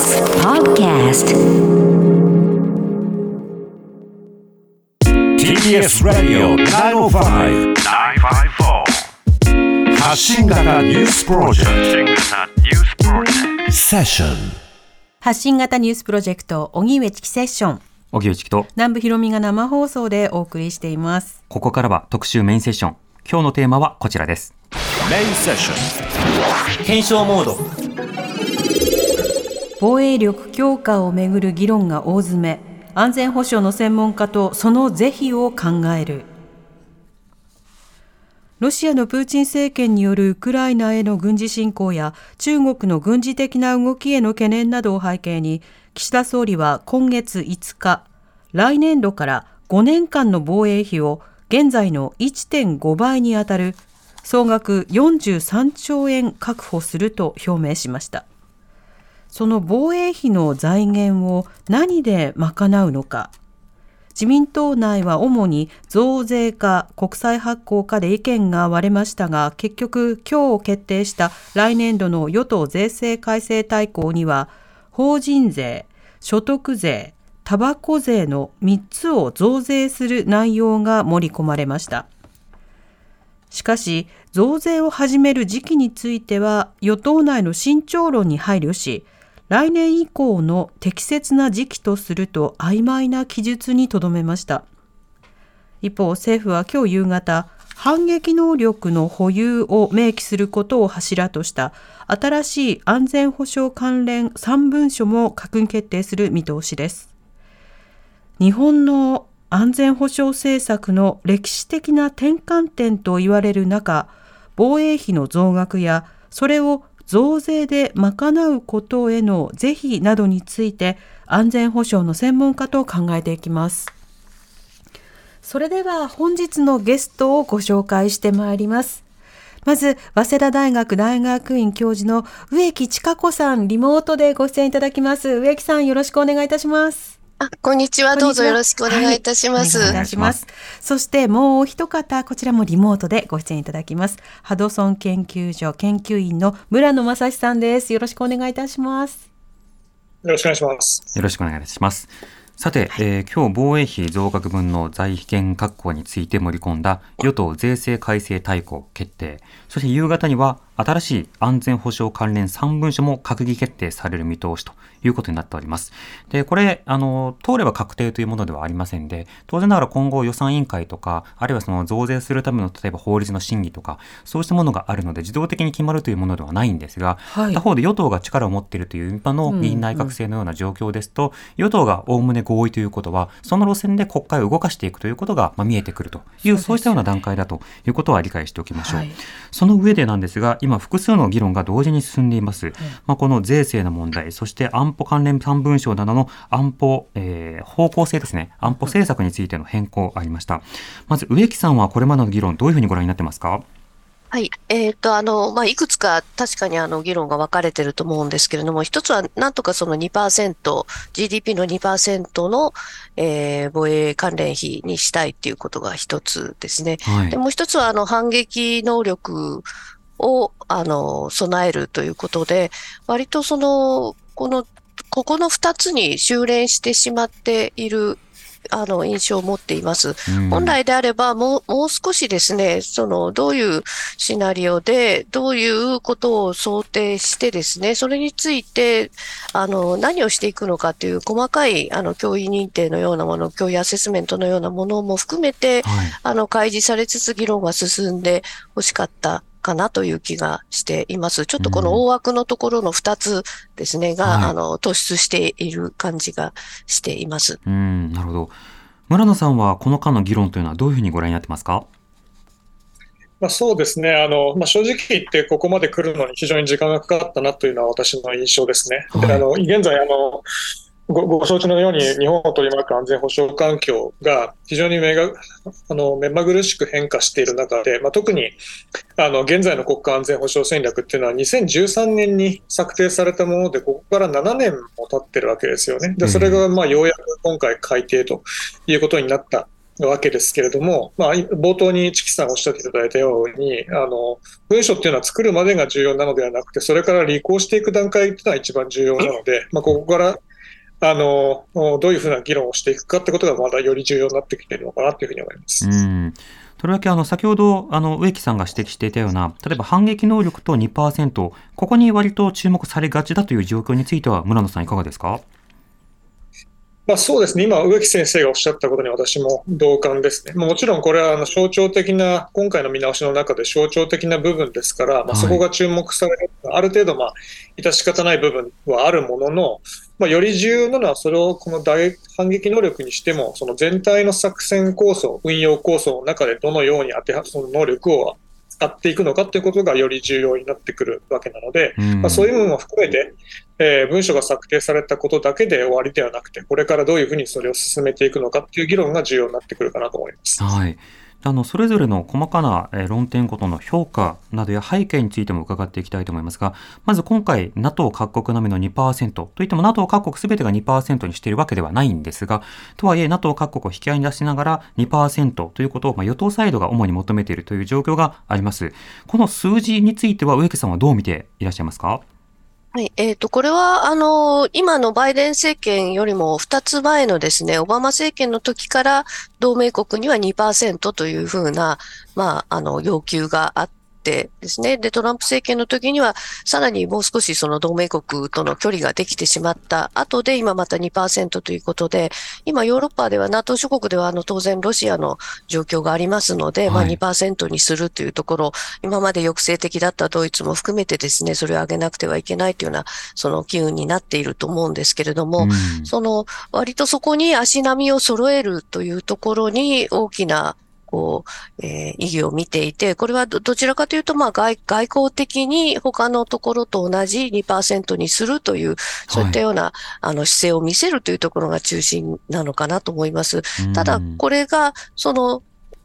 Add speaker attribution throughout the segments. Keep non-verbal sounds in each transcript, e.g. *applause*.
Speaker 1: TBS Podcast
Speaker 2: TBS ラディオ905-954発信型ニュースプロジェクトセッション
Speaker 3: 発信型ニュースプロジェクト荻上チキセッション
Speaker 4: 荻上チキと。
Speaker 3: 南部ひろみが生放送でお送りしています。
Speaker 4: ここからは特集メインセッション。今日のテーマはこちらです。
Speaker 2: メインセッション
Speaker 5: 検証モード
Speaker 3: 防衛力強化をめぐる議論が大詰め安全保障の専門家とその是非を考える。ロシアのプーチン政権によるウクライナへの軍事侵攻や中国の軍事的な動きへの懸念などを背景に岸田総理は今月5日来年度から5年間の防衛費を現在の1.5倍にあたる総額43兆円確保すると表明しました。その防衛費の財源を何で賄うのか。自民党内は主に増税か国債発行かで意見が割れましたが結局今日決定した来年度の与党税制改正大綱には法人税所得税タバコ税の3つを増税する内容が盛り込まれました。しかし増税を始める時期については与党内の慎重論に配慮し来年以降の適切な時期とすると曖昧な記述にとどめました。一方政府は今日夕方反撃能力の保有を明記することを柱とした新しい安全保障関連3文書も閣議決定する見通しです。日本の安全保障政策の歴史的な転換点と言われる中防衛費の増額やそれを増税で賄うことへの是非などについて安全保障の専門家と考えていきます。それでは本日のゲストをご紹介してまいります。まず早稲田大学大学院教授の植木千佳子さんリモートでご出演いただきます。植木さんよろしくお願いいたします。
Speaker 6: あ、こんにちは。どうぞよろしくお願いいたします。
Speaker 3: はい、お願いします。そしてもう一方、こちらもリモートでご出演いただきます。ハドソン研究所研究員の村野正史さんです。よろしくお願いいたします。
Speaker 7: よろしくお願いします。
Speaker 4: よろしくお願いします。さて、えー、今日防衛費増額分の財源確保について盛り込んだ与党税制改正大綱決定、そして夕方には新しい安全保障関連3文書も閣議決定される見通しということになっております。で、これ、あの、通れば確定というものではありませんで、当然ながら今後予算委員会とか、あるいはその増税するための例えば法律の審議とか、そうしたものがあるので自動的に決まるというものではないんですが、はい、他方で与党が力を持っているという一般の議員内閣制のような状況ですと、うんうん、与党がおおむね合意ということは、その路線で国会を動かしていくということが、まあ、見えてくるという、そうしたような段階だということは理解しておきましょう。はい、その上でなんですが、今複数の議論が同時に進んでいます。うん、まあ、この税制の問題、そして安保関連3文書などの安保、えー、方向性ですね、安保政策についての変更ありました。まず植木さんはこれまでの議論、どういうふうにご覧になってますか？
Speaker 6: はい。えっ、ー、と、あの、まあ、いくつか確かにあの議論が分かれてると思うんですけれども、一つはなんとかその2%、GDP の2%の、えー、防衛関連費にしたいっていうことが一つですね。はい、でもう一つはあの反撃能力を、あの、備えるということで、割とその、この、ここの二つに修練してしまっているあの、印象を持っています。本来であれば、もう、もう少しですね、その、どういうシナリオで、どういうことを想定してですね、それについて、あの、何をしていくのかという細かい、あの、教員認定のようなもの、教員アセスメントのようなものも含めて、はい、あの、開示されつつ議論が進んで欲しかったかなという気がしています。ちょっとこの大枠のところの2つですね、が、
Speaker 4: はい
Speaker 6: あの、突出している感じがしています。
Speaker 4: うん、なるほど。村野さんはこの間の議論というのはどういうふうにご覧になってますか？
Speaker 7: まあ、そうですね、あのまあ、正直言って、ここまで来るのに非常に時間がかかったなというのは私の印象ですね。
Speaker 4: はい
Speaker 7: であの現在あのご、ご承知のように、日本を取り巻く安全保障環境が非常に目があの目まぐるしく変化している中で、まあ、特にあの現在の国家安全保障戦略っていうのは、2013年に策定されたもので、ここから7年も経ってるわけですよね。でそれがまあようやく今回改定ということになったわけですけれども、まあ、冒頭にチキさんおっしゃっていただいたように、あの文書っていうのは作るまでが重要なのではなくて、それから履行していく段階っていうのは一番重要なので、まあ、ここからあのどういうふうな議論をしていくかってことがまだより重要になってきているのかなというふうに思います。
Speaker 4: うんとりわけあの先ほどあの植木さんが指摘していたような例えば反撃能力と2%ここに割と注目されがちだという状況については村野さんいかがですか？
Speaker 7: まあ、そうですね、今、植木先生がおっしゃったことに私も同感ですね。もちろんこれはあの象徴的な、今回の見直しの中で象徴的な部分ですから、まあ、そこが注目される、はい、ある程度、まあ、致し方ない部分はあるものの、まあ、より重要なのは、それをこの大反撃能力にしても、その全体の作戦構想、運用構想の中でどのように当てはその能力を使っていくのかということがより重要になってくるわけなので、うん、まあ、そういう部分も含めて、えー、文書が策定されたことだけで終わりではなくて、これからどういうふうにそれを進めていくのかっていう議論が重要になってくるかなと思います。
Speaker 4: はいあのそれぞれの細かな論点ごとの評価などや背景についても伺っていきたいと思いますが、まず今回、NATO 各国並みの2%といっても NATO 各国すべてが2%にしているわけではないんですが、とはいえ NATO 各国を引き合いに出しながら2%ということを、まあ、与党サイドが主に求めているという状況があります。この数字については植木さんはどう見ていらっしゃいますか？
Speaker 6: はい。えっ、ー、と、これは、あの、今のバイデン政権よりも2つ前のですね、オバマ政権の時から同盟国には2%というふうな、まあ、あの、要求があって、ってですね。で、トランプ政権の時には、さらにもう少しその同盟国との距離ができてしまった後で、今また2%ということで、今ヨーロッパでは NATO 諸国ではあの当然ロシアの状況がありますので、はい、まあ2%にするというところ、今まで抑制的だったドイツも含めてですね、それを上げなくてはいけないというような、その機運になっていると思うんですけれども、うん、その割とそこに足並みを揃えるというところに大きなこう、えー、意義を見ていて、これはどちらかというと、まあ外、外交的に他のところと同じ2%にするという、そういったような、はい、あの姿勢を見せるというところが中心なのかなと思います。ただ、これが、その、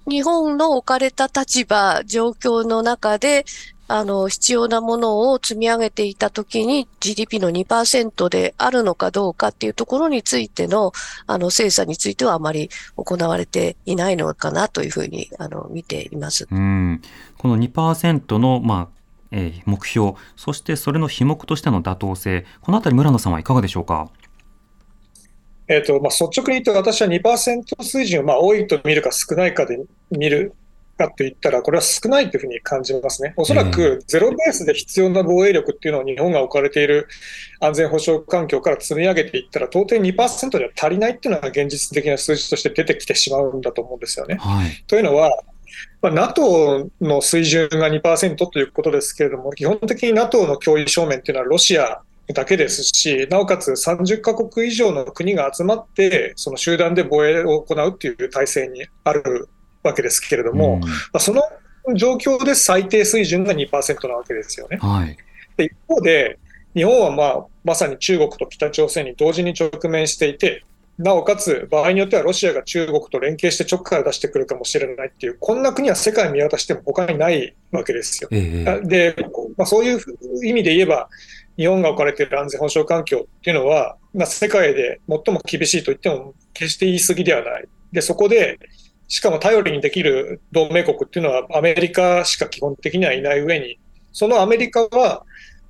Speaker 6: 日本の置かれた立場、状況の中で、あの、必要なものを積み上げていたときに GDP の2%であるのかどうかっていうところについての、あの、精査についてはあまり行われていないのかなというふうに、あの、見ています。
Speaker 4: うん。この2%の、まあ、えー、目標、そしてそれの費目としての妥当性、このあたり村野さんはいかがでしょうか？
Speaker 7: えーとまあ、率直に言うと、私は2%水準を、まあ、多いと見るか少ないかで見るかといったら、これは少ないというふうに感じますね。おそらくゼロベースで必要な防衛力っていうのを日本が置かれている安全保障環境から積み上げていったら、到底2%では足りないっていうのが現実的な数字として出てきてしまうんだと思うんですよね。はい、というのは、まあ、NATO の水準が2%ということですけれども、基本的に NATO の脅威正面っていうのはロシアだけですし、なおかつ30カ国以上の国が集まって、その集団で防衛を行うっていう体制にあるわけですけれども、うん、まあ、その状況で最低水準が2%なわけですよね。はい、で一方で、日本は、まあ、まさに中国と北朝鮮に同時に直面していて、なおかつ場合によってはロシアが中国と連携して直から出してくるかもしれないっていう、こんな国は世界見渡しても他にないわけですよ。えー、で、まあ、そういう意味で言えば、日本が置かれている安全保障環境っていうのは、まあ、世界で最も厳しいと言っても決して言い過ぎではない。で、そこで、しかも頼りにできる同盟国っていうのはアメリカしか基本的にはいない上に、そのアメリカは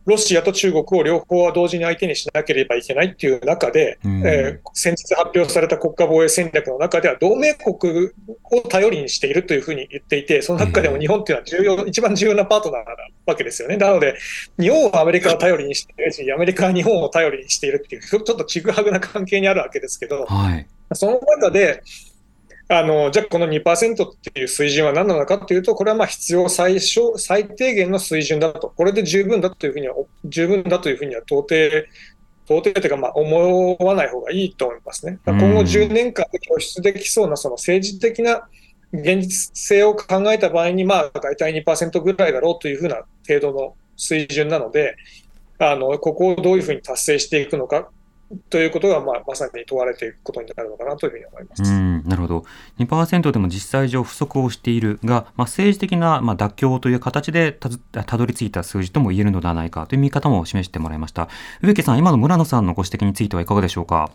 Speaker 7: ロシアと中国を両方は同時に相手にしなければいけないっていう中で、うん、えー、先日発表された国家防衛戦略の中では同盟国を頼りにしているというふうに言っていて、その中でも日本っていうのは重要、一番重要なパートナーなわけですよね。なので、日本はアメリカを頼りにしているし、アメリカは日本を頼りにしているっていう、ちょっとちぐはぐな関係にあるわけですけど、はい、その中で、あのじゃあ、この2%っていう水準は何なのかというと、これはまあ必要最小最低限の水準だと、これで十分だというふうには、十分だというふうには到底、到底というか、思わない方がいいと思いますね。今後10年間で拠出できそうなその政治的な現実性を考えた場合に、まあ大体2%ぐらいだろうというふうな程度の水準なので、あのここをどういうふうに達成していくのか、ということが、まあ、まさに問われていくことになるのかなというふうに思いますうん
Speaker 4: なるほど、2%でも実際上不足をしているが、まあ、政治的な、まあ、妥協という形でたたどり着いた数字とも言えるのではないかという見方も示してもらいました。植木さん、今の村野さんのご指摘についてはいかがでしょうか？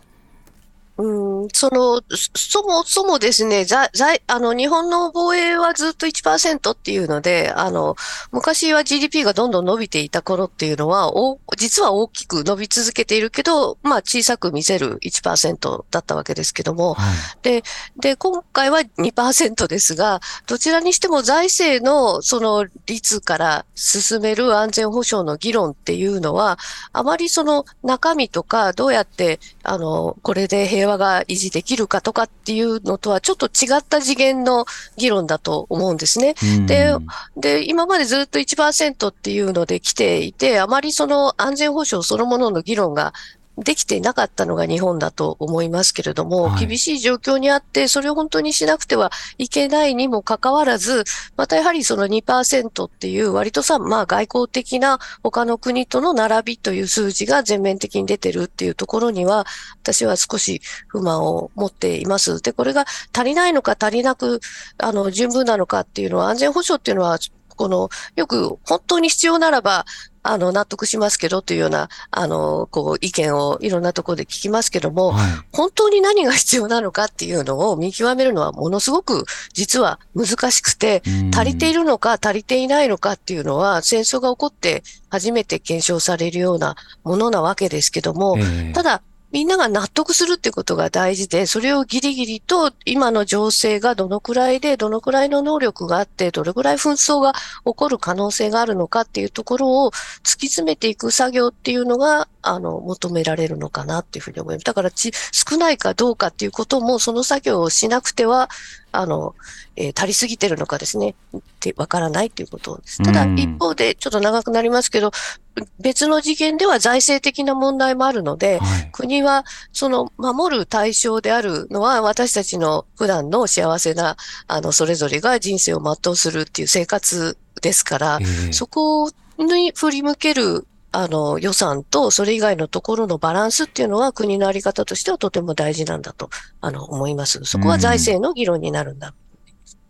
Speaker 6: うんうん、その、そもそもですね、在、在、あの、日本の防衛はずっと1%っていうので、あの、昔は GDP がどんどん伸びていた頃っていうのは、お、実は大きく伸び続けているけど、まあ小さく見せる1%だったわけですけども、
Speaker 4: はい。
Speaker 6: で、で、今回は2%ですが、どちらにしても財政のその率から進める安全保障の議論っていうのは、あまりその中身とか、どうやって、あの、これで平和が維持できるかとかっていうのとはちょっと違った次元の議論だと思うんですね。
Speaker 4: うん
Speaker 6: でで、今までずっと1%っていうので来ていて、あまりその安全保障そのものの議論ができていなかったのが日本だと思いますけれども、
Speaker 4: はい
Speaker 6: 厳しい状況にあって、それを本当にしなくてはいけないにもかかわらず、またやはりその2%っていう割とさ、まあ外交的な他の国との並びという数字が全面的に出てるっていうところには、私は少し不満を持っています。で、これが足りないのか足りなく、あの、十分なのかっていうのは、安全保障っていうのは、この、よく本当に必要ならば、あの、納得しますけどというような、あの、こう、意見をいろんなところで聞きますけども、
Speaker 4: はい。
Speaker 6: 本当に何が必要なのかっていうのを見極めるのはものすごく実は難しくて、足りてい
Speaker 4: る
Speaker 6: るのか足りていないのかっていうのは戦争が起こって初めて検証されるようなものなわけですけども、ただ、みんなが納得するってことが大事で、それをギリギリと今の情勢がどのくらいで、どのくらいの能力があって、どれくらい紛争が起こる可能性があるのかっていうところを突き詰めていく作業っていうのが、あの、求められるのかなっていうふうに思います。だからち、少ないかどうかっていうことも、その作業をしなくては、あの、えー足りすぎてるのかですね、ってわからないっていうことです。ただ、
Speaker 4: うん
Speaker 6: 一方で、ちょっと長くなりますけど、別の次元では財政的な問題もあるので、
Speaker 4: はい。
Speaker 6: 国はその守る対象であるのは私たちの普段の幸せな、あの、それぞれが人生を全うするっていう生活ですから、
Speaker 4: ええ。
Speaker 6: そこに振り向けるあの予算とそれ以外のところのバランスっていうのは国のあり方としてはとても大事なんだとあの思います。そこは財政の議論になるんだ。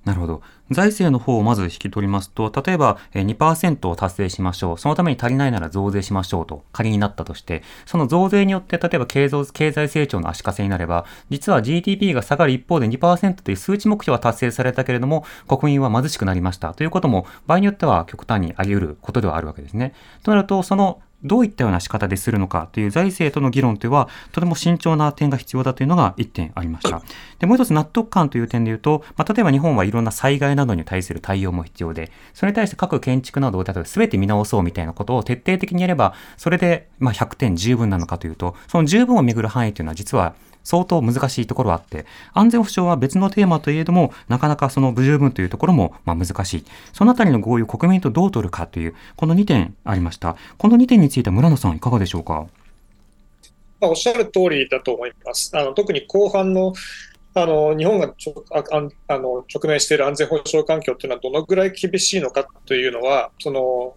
Speaker 4: なるほど。財政の方をまず引き取りますと、例えば2%を達成しましょう。そのために足りないなら増税しましょうと仮になったとして、その増税によって例えば経済成長の足かせになれば、実は GDP が下がる一方で2%という数値目標は達成されたけれども、国民は貧しくなりましたということも、場合によっては極端にあり得ることではあるわけですね。となると、そのどういったような仕方でするのかという財政との議論というのは、とても慎重な点が必要だというのが一点ありました。*clears throat* で、もう一つ納得感という点で言うと、まあ、例えば日本はいろんな災害などに対する対応も必要で、それに対して各建築などを例えば全て見直そうみたいなことを徹底的にやれば、それでまあ100点十分なのかというと、その十分をめぐる範囲というのは実は相当難しいところはあって、安全保障は別のテーマといえども、なかなかその不十分というところもまあ難しい。そのあたりの合意を国民とどう取るかという、この2点ありました。この2点については村野さんいかがでしょうか？
Speaker 7: まあ、おっしゃる通りだと思います。あの特に後半のあの日本がちょあああの直面している安全保障環境というのはどのぐらい厳しいのかというのは、その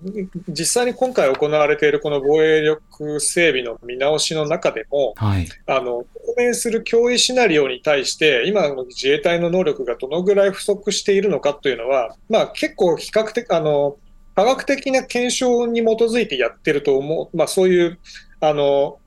Speaker 7: 実際に今回行われているこの防衛力整備の見直しの中でも、
Speaker 4: はい。
Speaker 7: あの直面する脅威シナリオに対して、今の自衛隊の能力がどのぐらい不足しているのかというのは、まあ、結構比較的あの、科学的な検証に基づいてやってると思う、まあ、そういうあの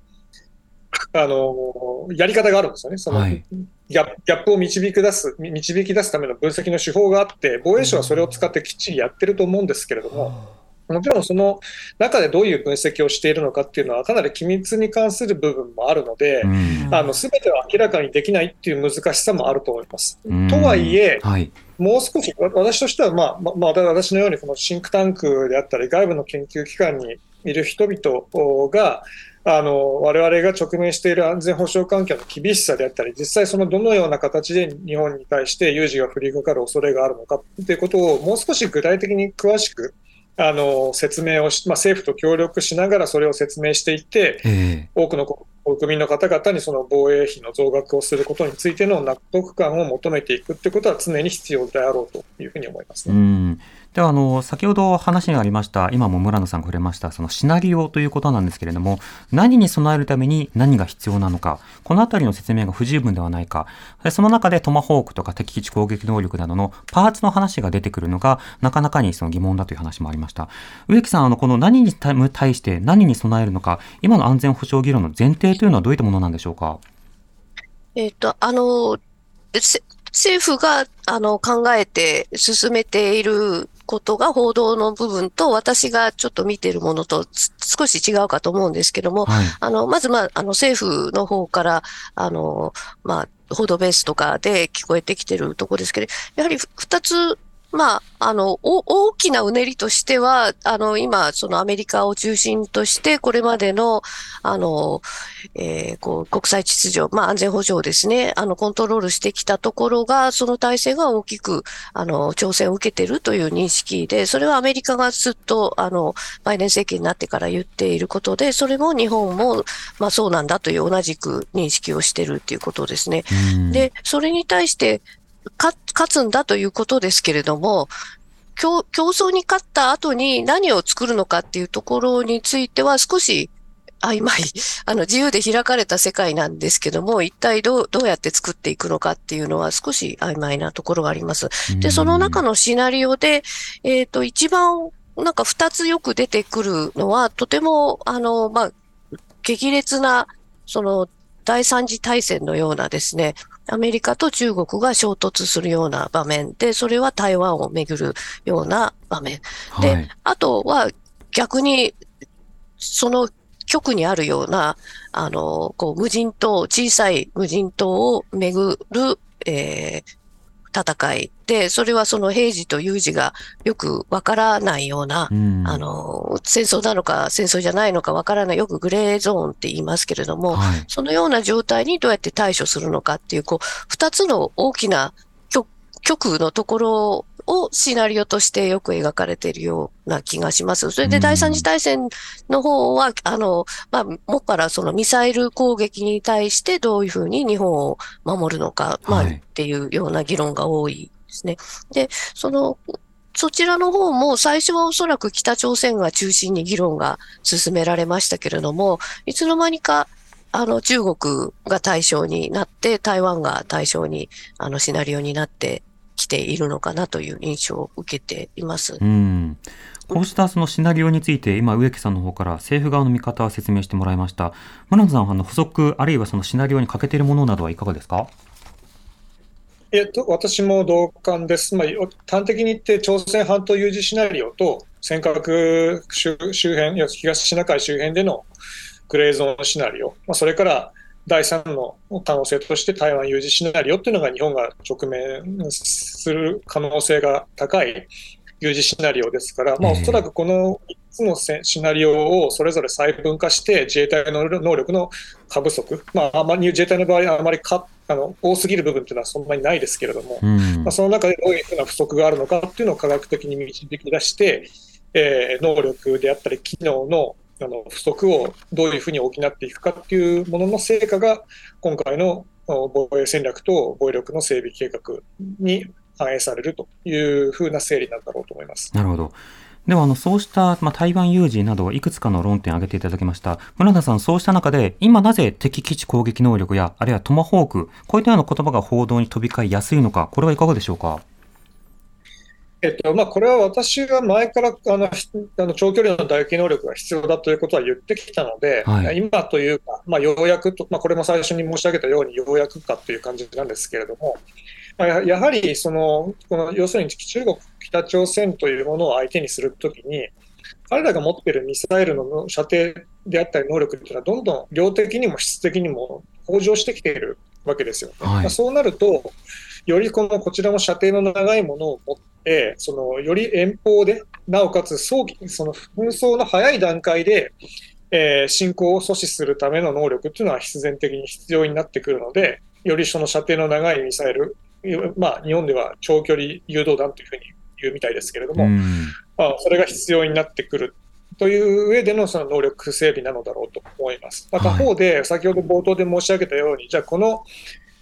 Speaker 7: あのやり方があるんですよね。その
Speaker 4: はい
Speaker 7: ギャップを導き出す導き出すための分析の手法があって、防衛省はそれを使ってきっちりやってると思うんですけれども、もちろんその中でどういう分析をしているのかっていうのは、かなり機密に関する部分もあるので、
Speaker 4: うん
Speaker 7: あの全ては明らかにできないっていう難しさもあると思います。
Speaker 4: うん
Speaker 7: とはいえ、
Speaker 4: はい。
Speaker 7: もう少し、わ私としては、まあままあ、私のようにこのシンクタンクであったり、外部の研究機関にいる人々が、あの我々が直面している安全保障環境の厳しさであったり、実際そのどのような形で日本に対して有事が降りかかる恐れがあるのかということをもう少し具体的に詳しくあの説明をし、まあ、政府と協力しながらそれを説明していって、
Speaker 4: え
Speaker 7: 多くの国民の方々にその防衛費の増額をすることについての納得感を求めていくということは常に必要であろうというふうに思いますね。
Speaker 4: では、あの、先ほど話がありました、今も村野さんが触れました、そのシナリオということなんですけれども、何に備えるために何が必要なのか、このあたりの説明が不十分ではないか、その中でトマホークとか敵基地攻撃能力などのパーツの話が出てくるのが、なかなかにその疑問だという話もありました。植木さん、あの、この何に対して何に備えるのか、今の安全保障議論の前提というのはどういったものなんでしょうか？
Speaker 6: えっ、と、あの、政府があの考えて進めていることが報道の部分と私がちょっと見ているものとつ少し違うかと思うんですけども、
Speaker 4: はい。
Speaker 6: あの、まず、まあ、あの、政府の方から、あの、まあ、報道ベースとかで聞こえてきてるところですけど、やはりふ二つ、まあ、あの、お大きなうねりとしては、あの、今、そのアメリカを中心として、これまでの、あの、えーこう、国際秩序、まあ、安全保障ですね、あの、コントロールしてきたところが、その体制が大きく、あの、挑戦を受けてるという認識で、それはアメリカがずっと、あの、バイデン政権になってから言っていることで、それも日本も、まあそうなんだという同じく認識をしてるっていうことですね。
Speaker 4: うん、
Speaker 6: で、それに対して、か勝つんだということですけれども、競競争に勝った後に何を作るのかっていうところについては少し曖昧。あの、自由で開かれた世界なんですけども、一体どう、どうやって作っていくのかっていうのは少し曖昧なところがあります。で、その中
Speaker 4: の、
Speaker 6: のシナリオで、えっ、と、一番、なんか二つよく出てくるのは、とても、あの、まあ、激烈な、その、第三次大戦のようなですね、アメリカと中国が衝突するような場面で、それは台湾をめぐるような場面。で、
Speaker 4: はい。
Speaker 6: あとは逆に、その極にあるような、あの、こう、無人島、小さい無人島をめぐる、えー戦い。で、それはその平時と有事がよくわからないような、
Speaker 4: うん。
Speaker 6: あ、の、戦争なのか戦争じゃないのかわからない、よくグレーゾーンって言いますけれども、
Speaker 4: はい。
Speaker 6: そのような状態にどうやって対処するのかっていう、こう、二つの大きな極極のところをシナリオとしてよく描かれているような気がします。それ
Speaker 4: うん
Speaker 6: で第三次大戦の方は、あの、まあ、もっぱらそのミサイル攻撃に対してどういうふうに日本を守るのか、まあ、
Speaker 4: はい
Speaker 6: っていうような議論が多いですね。で、その、そちらの方も最初はおそらく北朝鮮が中心に議論が進められましたけれども、いつの間にかあの、中国が対象になって、台湾が対象に、あの、シナリオになってきているのかなという印象を受けています。
Speaker 4: うん。こうしたそのシナリオについて、今、植木さんの方から政府側の見方を説明してもらいました。村野さん、あの補足、あるいはそのシナリオに欠けているものなどはいかがですか？
Speaker 7: えっと、私も同感です。まあ、端的に言って、朝鮮半島有事シナリオと尖閣周周辺、東シナ海周辺でのグレーゾーンシナリオ、まあ、それから第三の可能性として台湾有事シナリオっていうのが日本が直面する可能性が高い有事シナリオですから、まあ、
Speaker 4: ええ
Speaker 7: おそらくこの3つのせシナリオをそれぞれ細分化して、自衛隊の能力の過不足、まあ、あまり自衛隊の場合はあまりかあの多すぎる部分というのはそんなにないですけれども、
Speaker 4: うん。
Speaker 7: まあ、その中でどういうふうな不足があるのかっていうのを科学的に導き出して、えー能力であったり、機能のあの不足をどういうふうに補っていくかっていうものの成果が、今回の防衛戦略と防衛力の整備計画に反映されるというふうな整理なんだろうと思います。
Speaker 4: なるほど。では、あの、そうした、まあ、台湾有事など、いくつかの論点を挙げていただきました。村田さん、そうした中で、今なぜ敵基地攻撃能力や、あるいはトマホーク、こういったような言葉が報道に飛び交いやすいのか、これはいかがでしょうか？
Speaker 7: えっとまあ、これは私が前からあのひあの長距離の打撃能力が必要だということは言ってきたので、
Speaker 4: はい
Speaker 7: 今というか、まあ、ようやくと、まあ、これも最初に申し上げたように、ようやくかという感じなんですけれども、まあややはりそのこの要するに中国、北朝鮮というものを相手にするときに、彼らが持っているミサイルの射程であったり能力というのは、どんどん量的にも質的にも向上してきているわけですよね。
Speaker 4: はい
Speaker 7: まあそうなると、よりこのこちらも射程の長いものを持って、そのより遠方で、なおかつ早期、その紛争の早い段階で、えー進行を阻止するための能力っていうのは必然的に必要になってくるので、よりその射程の長いミサイル、まあ、日本では長距離誘導弾というふうに言うみたいですけれども、
Speaker 4: うん。
Speaker 7: まあ、それが必要になってくるという上でのその能力整備なのだろうと思います。まあ、他方で、先ほど冒頭で申し上げたように、じゃあこの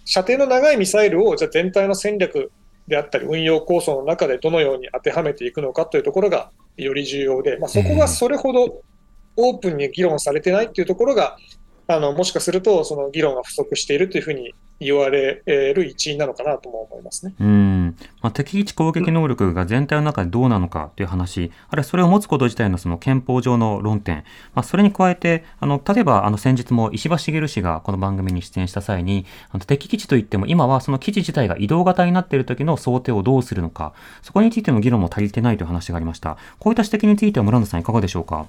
Speaker 7: 射程の長いミサイルをじゃ全体の戦略であったり運用構想の中でどのように当てはめていくのかというところがより重要で、まあ、そこがそれほどオープンに議論されてないっていうところがあのもしかするとその議論が不足しているというふうに言われる一因なのかなとも思いますね。
Speaker 4: うんまあ、敵基地攻撃能力が全体の中でどうなのかという話、あるいはそれを持つこと自体のその憲法上の論点、まあ、それに加えて、あの例えばあの先日も石破茂氏がこの番組に出演した際に、あの敵基地といっても今はその基地自体が移動型になっている時の想定をどうするのか、そこについての議論も足りてないという話がありました。こういった指摘については村野さんいかがでしょうか？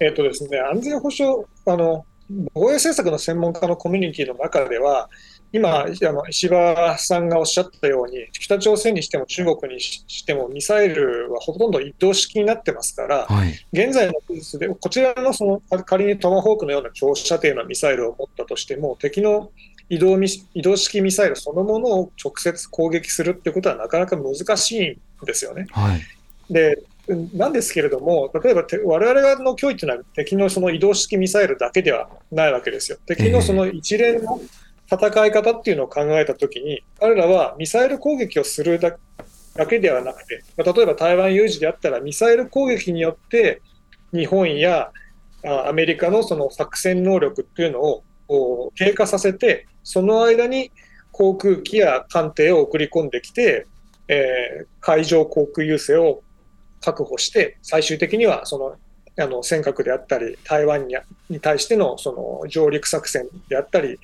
Speaker 7: えっ、とですね、安全保障あの防衛政策の専門家のコミュニティの中では、今、あの石破さんがおっしゃったように、北朝鮮にしても中国にしても、ミサイルはほとんど移動式になってますから、はい、現在の技術で、こちらのその仮にトマホークのような長射程のミサイルを持ったとしても、敵の移動移動式ミサイルそのものを直接攻撃するってことはなかなか難しいんですよね。はい、でなんですけれども、例えば我々の脅威というのは敵のその移動式ミサイルだけではないわけですよ。敵のその一連の戦い方っていうのを考えたときに、彼らはミサイル攻撃をするだけではなくて、例えば台湾有事であったら、ミサイル攻撃によって日本やアメリカのその作戦能力っていうのを低下させて、その間に航空機や艦艇を送り込んできて、えー、海上航空優勢を確保して、最終的にはそのあの尖閣であったり、台湾にに対してのその上陸作戦であったり、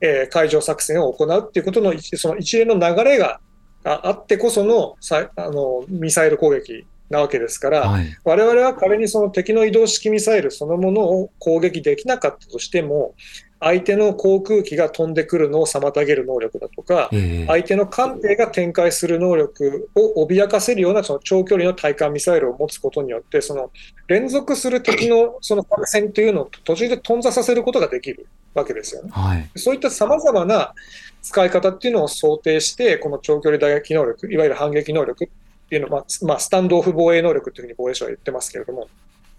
Speaker 7: えー、海上作戦を行うっていうことのその一連の流れがあってこそのさあのミサイル攻撃なわけですから、はい、我々は仮にその敵の移動式ミサイルそのものを攻撃できなかったとしても、相手の航空機が飛んでくるのを妨げる能力だとか、えー、相手の艦艇が展開する能力を脅かせるようなその長距離の対艦ミサイルを持つことによって、その連続する敵のその作戦というのを途中で頓挫させることができるわけですよね。はい、そういったさまざまな使い方っていうのを想定して、この長距離打撃能力、いわゆる反撃能力っていうのは、まあ、スタンドオフ防衛能力というふうに防衛省は言ってますけれども、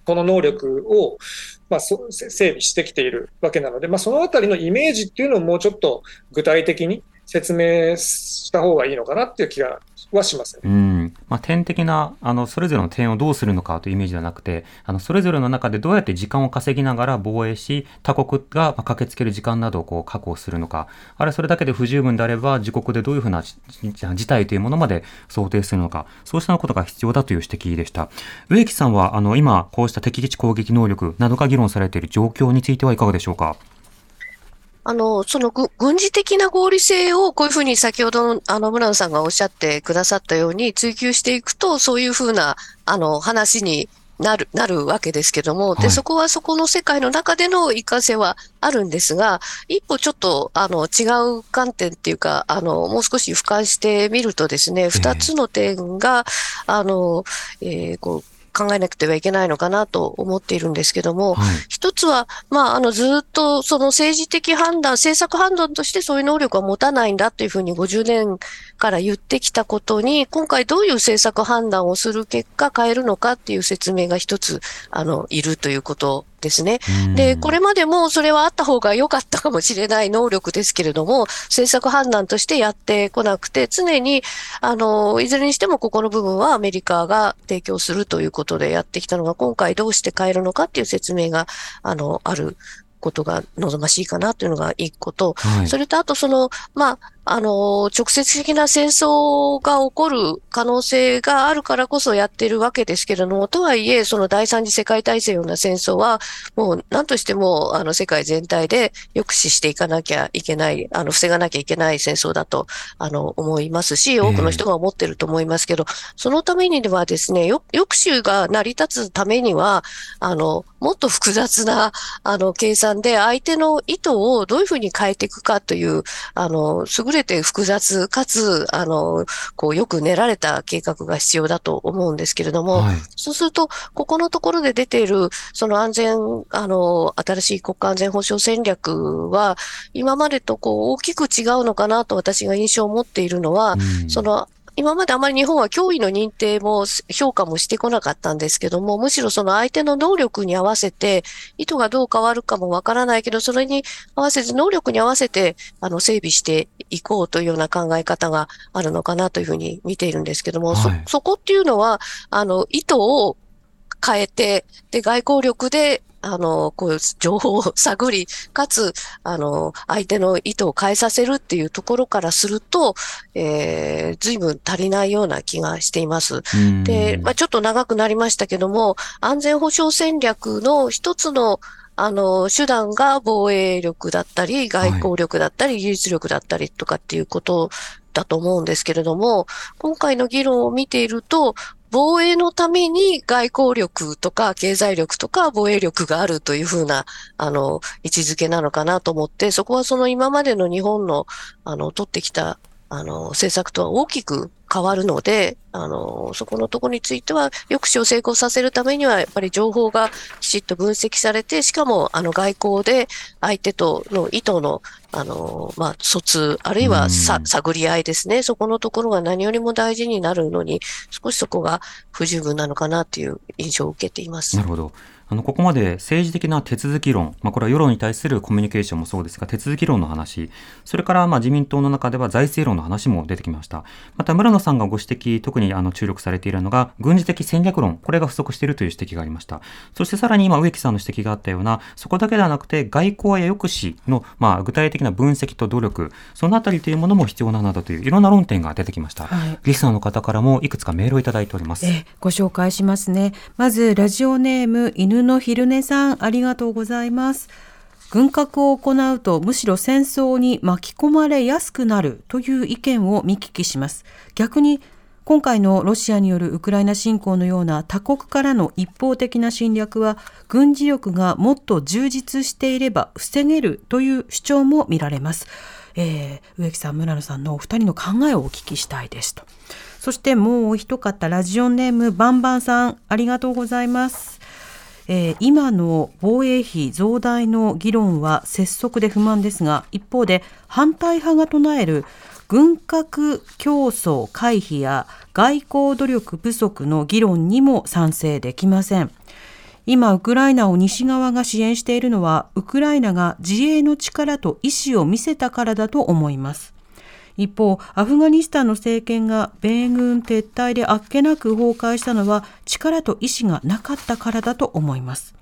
Speaker 7: この能力を、まあ、整備してきているわけなので、まあ、そのあたりのイメージっていうのをもうちょっと具体的に説明した方がいいのかなっていう気がはします、ね、
Speaker 4: まあ、点的なあのそれぞれの点をどうするのかというイメージではなくてあのそれぞれの中でどうやって時間を稼ぎながら防衛し他国が駆けつける時間などをこう確保するのかあるいはそれだけで不十分であれば自国でどういうふうな事態というものまで想定するのかそうしたことが必要だという指摘でした植木さんはあの今こうした敵基地攻撃能力などが議論されている状況についてはいかがでしょうか？
Speaker 6: あの、その軍事的な合理性をこういうふうに先ほどあの村野さんがおっしゃってくださったように追求していくと、そういうふうなあの話になる、なるわけですけども、で、そこはそこの世界の中での一貫性はあるんですが、一歩ちょっと、あの、違う観点っていうか、あの、もう少し俯瞰してみるとですね、二つの点が、あの、えー、こう、考えなくてはいけないのかなと思っているんですけども、はい、一つは、まあ、あの、ずっとその政治的判断、政策判断としてそういう能力は持たないんだというふうに50年から言ってきたことに、今回どういう政策判断をする結果変えるのかっていう説明が一つ、あの、いるということですね。で、これまでもそれはあった方が良かったかもしれない能力ですけれども、政策判断としてやってこなくて、常に、あの、いずれにしてもここの部分はアメリカが提供するということでやってきたのが、今回どうして変えるのかっていう説明が、あの、あることが望ましいかなというのが一個と、はい、それとあとその、まあ、あの、直接的な戦争が起こる可能性があるからこそやってるわけですけれども、とはいえ、その第三次世界大戦ような戦争は、もう何としても、あの、世界全体で抑止していかなきゃいけない、あの、防がなきゃいけない戦争だと、あの、思いますし、多くの人が思ってると思いますけど、そのためにはですね、抑止が成り立つためには、あの、もっと複雑な、あの、計算で相手の意図をどういうふうに変えていくかという、あの、優れて複雑かつ、あの、こう、よく練られた計画が必要だと思うんですけれども、はい、そうすると、ここのところで出ている、その安全、あの、新しい国家安全保障戦略は、今までとこう、大きく違うのかなと私が印象を持っているのは、うん、その、今まであまり日本は脅威の認定も評価もしてこなかったんですけども、むしろその相手の能力に合わせて、意図がどう変わるかもわからないけど、それに合わせて、能力に合わせて、あの、整備していこうというような考え方があるのかなというふうに見ているんですけども、はい、そ、そこっていうのは、あの、意図を変えて、で、外交力で、あの、こういう情報を探り、かつ、あの、相手の意図を変えさせるっていうところからすると、えー、随分足りないような気がしています。で、まあ、ちょっと長くなりましたけども、安全保障戦略の一つの、あの、手段が防衛力だったり、外交力だったり、技術力だったりとかっていうことだと思うんですけれども、今回の議論を見ていると、防衛のために外交力とか経済力とか防衛力があるというふうな、あの、位置づけなのかなと思って、そこはその今までの日本の、あの、取ってきた、あの、政策とは大きく変わるので、あの、そこのところについては、抑止を成功させるためには、やっぱり情報がきちっと分析されて、しかも、あの、外交で相手との意図の、あの、まあ、疎通、あるいはさ
Speaker 4: うん
Speaker 6: 探り合いですね。そこのところが何よりも大事になるのに、少しそこが不十分なのかなという印象を受けています
Speaker 4: な。るほど。あの、ここまで政治的な手続き論、まあ、これは世論に対するコミュニケーションもそうですが、手続き論の話、それからまあ自民党の中では財政論の話も出てきました。また、村野さんがご指摘、特にあの注力されているのが、軍事的戦略論、これが不足しているという指摘がありました。そしてさらに今、植木さんの指摘があったような、そこだけではなくて、外交や抑止の、まあ、具体的な分析と努力、そのあたりというものも必要ななどという、いろんな論点が出てきました。
Speaker 3: はい
Speaker 4: リスナーの方からもいくつかメールをいただいております。
Speaker 3: えーご紹介しますね。まず、ラジオネーム、犬の昼寝さん、ありがとうございます。軍拡を行うとむしろ戦争に巻き込まれやすくなるという意見を見聞きします。逆に今回のロシアによるウクライナ侵攻のような他国からの一方的な侵略は軍事力がもっと充実していれば防げるという主張も見られます。えー植木さん、村野さんのお二人の考えをお聞きしたいですと。そしてもう一方、ラジオネームバンバンさん、ありがとうございます。えー今の防衛費増大の議論は拙速で不満ですが、一方で反対派が唱える軍拡競争回避や外交努力不足の議論にも賛成できません。今、ウクライナを西側が支援しているのは、ウクライナが自衛の力と意志を見せたからだと思います。一方、アフガニスタンの政権が米軍撤退であっけなく崩壊したのは力と意志がなかったからだと思います。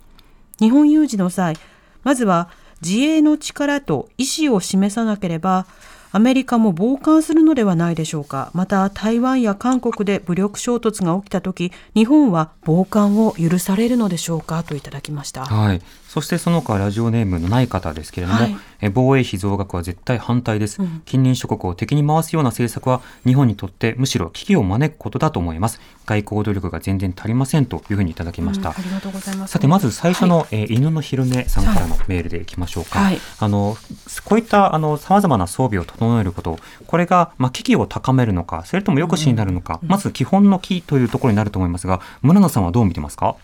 Speaker 3: 日本有事の際、まずは自衛の力と意志を示さなければ、アメリカも傍観するのではないでしょうか。また、台湾や韓国で武力衝突が起きたとき、日本は傍観を許されるのでしょうかといただきました。
Speaker 4: はい。そしてその他ラジオネームのない方ですけれども、
Speaker 3: はい
Speaker 4: え防衛費増額は絶対反対です、
Speaker 3: うん
Speaker 4: 近隣諸国を敵に回すような政策は日本にとってむしろ危機を招くことだと思います。外交努力が全然足りませんというふうにいただきました。
Speaker 3: うんありがとうございます。
Speaker 4: さてまず最初の、えー犬の昼寝さんからのメールでいきましょうか。
Speaker 3: はい
Speaker 4: あのこういったあの様々な装備を整えること、これがまあ危機を高めるのか、それとも抑止になるのか、まず基本の木というところになると思いますが、村野さんはどう見てますか？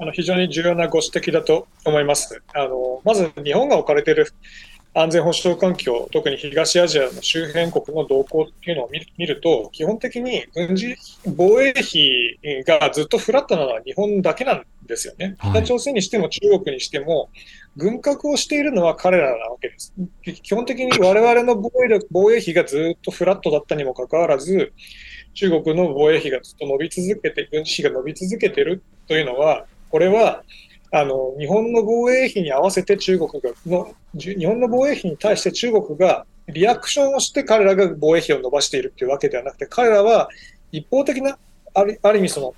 Speaker 7: あの非常に重要なご指摘だと思います。あのまず日本が置かれている安全保障環境、特に東アジアの周辺国の動向っていうのを見る見ると、基本的に軍事防衛費がずっとフラットなのは日本だけなんですよね。
Speaker 4: はい
Speaker 7: 北朝鮮にしても中国にしても、軍拡をしているのは彼らなわけです。基本的に我々の防衛力防衛費がずっとフラットだったにもかかわらず、中国の防衛費がずっと伸び続けて、軍事費が伸び続けているというのは、これはあの日本の防衛費に合わせて中国がの、じ日本の防衛費に対して中国がリアクションをして彼らが防衛費を伸ばしているというわけではなくて、彼らは一方的な、あるある意味その、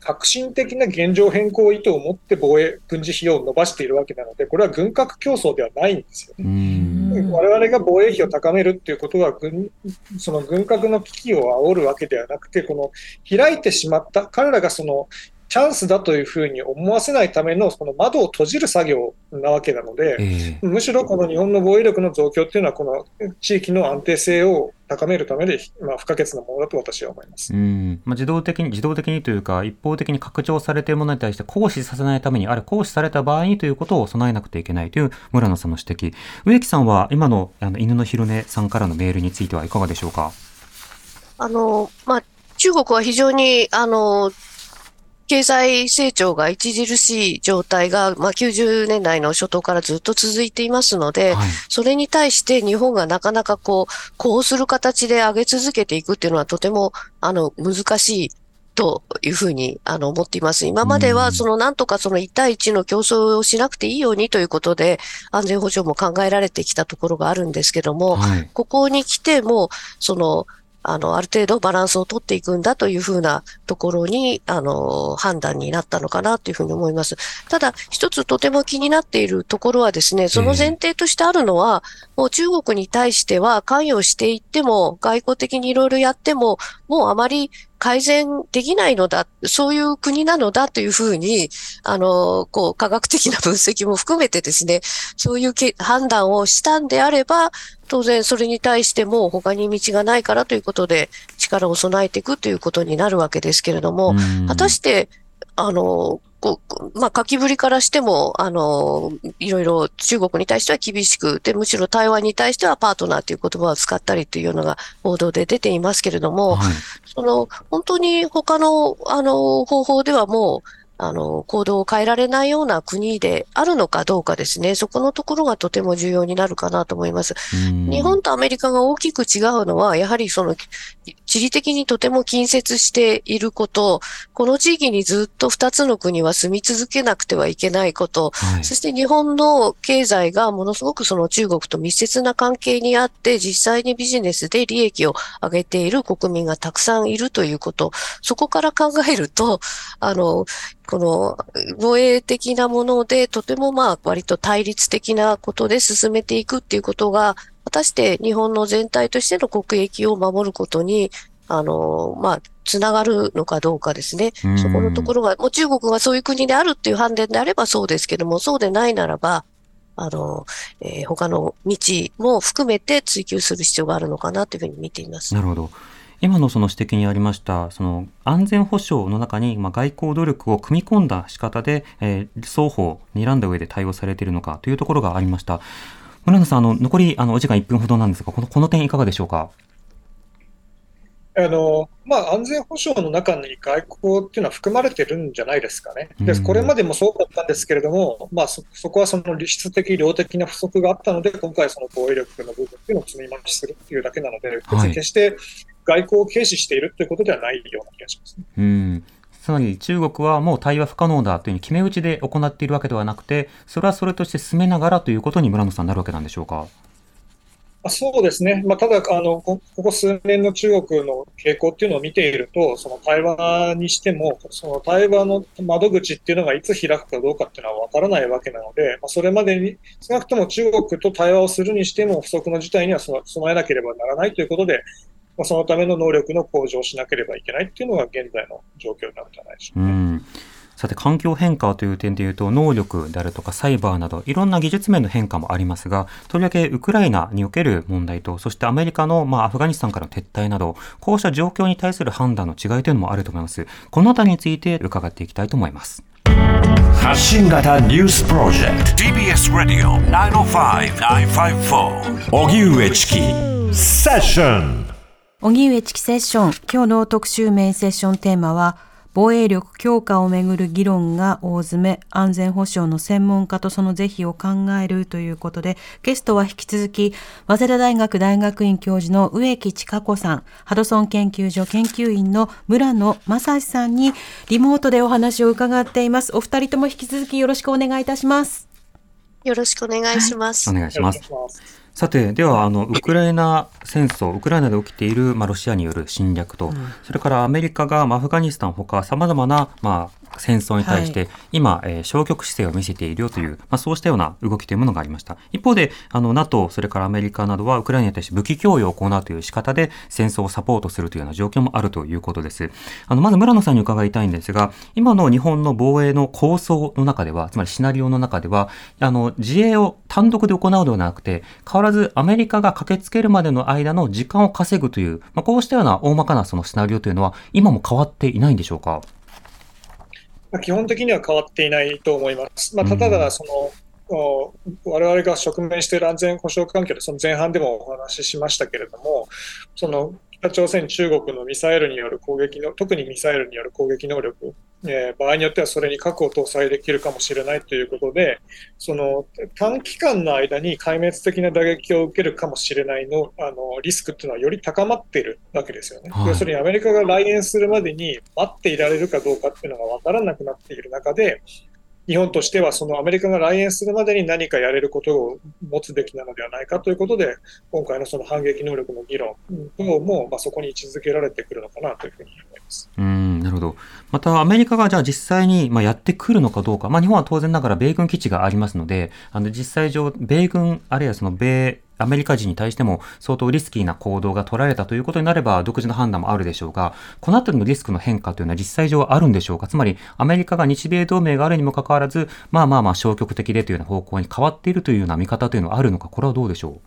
Speaker 7: 革新的な現状変更意図を持って防衛、軍事費を伸ばしているわけなので、これは軍拡競争ではないんですよね。我々が防衛費を高めるっていうことは軍、その軍拡の危機を煽るわけではなくて、この開いてしまった、彼らがそのチャンスだというふうに思わせないためのその窓を閉じる作業なわけなので、
Speaker 4: ええ。
Speaker 7: むしろこの日本の防衛力の増強っていうのは、この地域の安定性を高めるためで、まあ、不可欠なものだと私は思います。
Speaker 4: うん。まあ、自動的に自動的にというか一方的に拡張されているものに対して行使させないためにあるいは行使された場合にということを備えなくてはいけないという村野さんの指摘。植木さんは今のあの犬の昼寝さんからのメールについてはいかがでしょうか？
Speaker 6: あの、まあ、中国は非常に、あの、経済成長が著しい状態が、まあ、90年代の初頭からずっと続いていますので、
Speaker 4: はい
Speaker 6: それに対して日本がなかなかこう、こうする形で上げ続けていくっていうのはとても、あの、難しいというふうにあの思っています。今までは、そのなんとかその1対1の競争をしなくていいようにということで、安全保障も考えられてきたところがあるんですけども、
Speaker 4: はい。
Speaker 6: ここに来ても、その、あの、ある程度バランスを取っていくんだというふうなところに、あの、判断になったのかなというふうに思います。ただ、一つとても気になっているところはですね、その前提としてあるのは、もう中国に対しては関与していっても、外交的にいろいろやっても、もうあまり改善できないのだ、そういう国なのだというふうに、あの、こう、科学的な分析も含めてですね、そういうけ判断をしたんであれば、当然それに対しても他に道がないからということで力を備えていくということになるわけですけれども、
Speaker 4: うん。
Speaker 6: 果たして、あの、こうまあ、書きぶりからしても、あの、いろいろ中国に対しては厳しく、で、むしろ台湾に対してはパートナーという言葉を使ったりというのが報道で出ていますけれども、
Speaker 4: はい。
Speaker 6: その、本当に他の、あの、方法ではもう、あの、行動を変えられないような国であるのかどうかですね。そこのところがとても重要になるかなと思います。
Speaker 4: うん
Speaker 6: 日本とアメリカが大きく違うのは、やはりその、地理的にとても近接していること、この地域にずっと二つの国は住み続けなくてはいけないこと、
Speaker 4: はい
Speaker 6: そして日本の経済がものすごくその中国と密接な関係にあって、実際にビジネスで利益を上げている国民がたくさんいるということ、そこから考えると、あの、この防衛的なもので、とてもまあ割と対立的なことで進めていくっていうことが、果たして日本の全体としての国益を守ることに、あの、まあ、つながるのかどうかですね。
Speaker 4: うん
Speaker 6: そこのところが、もう中国がそういう国であるっていう判断であればそうですけども、そうでないならば、あの、えー他の道も含めて追求する必要があるのかなというふうに見ています。
Speaker 4: なるほど。今のその指摘にありました、その安全保障の中に、まあ、外交努力を組み込んだ仕方で、えー双方睨んだ上で対応されているのかというところがありました。村野さん、あの、残り、あの、お時間1分ほどなんですが、この、この点いかがでしょうか？
Speaker 7: あのまあ、安全保障の中に外交っていうのは含まれてるんじゃないですかね。で
Speaker 4: うん
Speaker 7: これまでもそうだったんですけれども、まあ、そそこはその質的、量的な不足があったので、今回、その防衛力の部分っていうのを積み増しするっていうだけなので、別
Speaker 4: はい
Speaker 7: に決して外交を軽視しているということではないような気がしますね。
Speaker 4: うん。つまり中国はもう対話不可能だというふうに決め打ちで行っているわけではなくて、それはそれとして進めながらということに村野さんなるわけなんでしょうか？
Speaker 7: あそうですね、まあ、ただあのこ、ここ数年の中国の傾向っていうのを見ていると、その対話にしても、その対話の窓口っていうのがいつ開くかどうかっていうのは分からないわけなので、まあ、それまでに少なくとも中国と対話をするにしても、不測の事態には備えなければならないということで、まあ、そのための能力の向上をしなければいけないっていうのが現在の状況なんじゃないでしょうか。
Speaker 4: うん。さて、環境変化という点でいうと、能力であるとかサイバーなど、いろんな技術面の変化もありますが、とりわけウクライナにおける問題と、そしてアメリカの、まあ、アフガニスタンからの撤退など、こうした状況に対する判断の違いというのもあると思います。このあたりについて伺っていきたいと思います。
Speaker 2: 発信型ニュースプロジェクト TBS ラディオ905-954おぎゅうえちきセッション
Speaker 3: 荻上チキセッション。今日の特集メインセッションテーマは、防衛力強化をめぐる議論が大詰め、安全保障の専門家とその是非を考えるということで、ゲストは引き続き、早稲田大学大学院教授の植木千佳子さん、ハドソン研究所研究員の村野正史さんにリモートでお話を伺っています。お二人とも引き続きよろしくお願いいたします。
Speaker 6: よろしくお願いします。
Speaker 4: お願いします。
Speaker 7: よろしくお願いします
Speaker 4: さて、では、あの、ウクライナ戦争、ウクライナで起きている、まあ、ロシアによる侵略と、それからアメリカが、まあ、アフガニスタンほか様々な、まあ、戦争に対して、今、えー消極姿勢を見せているよという、まあ、そうしたような動きというものがありました。一方で、あの、NATO、それからアメリカなどは、ウクライナに対して武器供与を行うという仕方で、戦争をサポートするというような状況もあるということです。あの、まず村野さんに伺いたいんですが、今の日本の防衛の構想の中では、つまりシナリオの中では、あの、自衛を単独で行うのではなくて、変わらずアメリカが駆けつけるまでの間の時間を稼ぐという、まあ、こうしたような大まかなそのシナリオというのは、今も変わっていないんでしょうか？
Speaker 7: まあ、基本的には変わっていないと思います。まあ、ただ、その、お我々が直面している安全保障環境で、その前半でもお話ししましたけれども、その北朝鮮、中国のミサイルによる攻撃の、特にミサイルによる攻撃能力えー、場合によってはそれに核を搭載できるかもしれないということで、その短期間の間に壊滅的な打撃を受けるかもしれないのあのリスクっていうのはより高まっているわけですよね。はい、要するにアメリカが来園するまでに待っていられるかどうかっていうのが分からなくなっている中で、日本としてはそのアメリカが来園するまでに何かやれることを持つべきなのではないかということで、今回のその反撃能力の議論等も、まあ、そこに位置づけられてくるのかなというふうに思います。
Speaker 4: うんなるほど。また、アメリカがじゃあ実際にまあやってくるのかどうか、まあ、日本は当然ながら米軍基地がありますので、あの実際上、米軍、あるいはその米アメリカ人に対しても相当リスキーな行動が取られたということになれば独自の判断もあるでしょうが、このあたりのリスクの変化というのは実際上あるんでしょうか？つまりアメリカが日米同盟があるにもかかわらず、まあまあまあ消極的でというような方向に変わっているというような見方というのはあるのか、これはどうでしょう？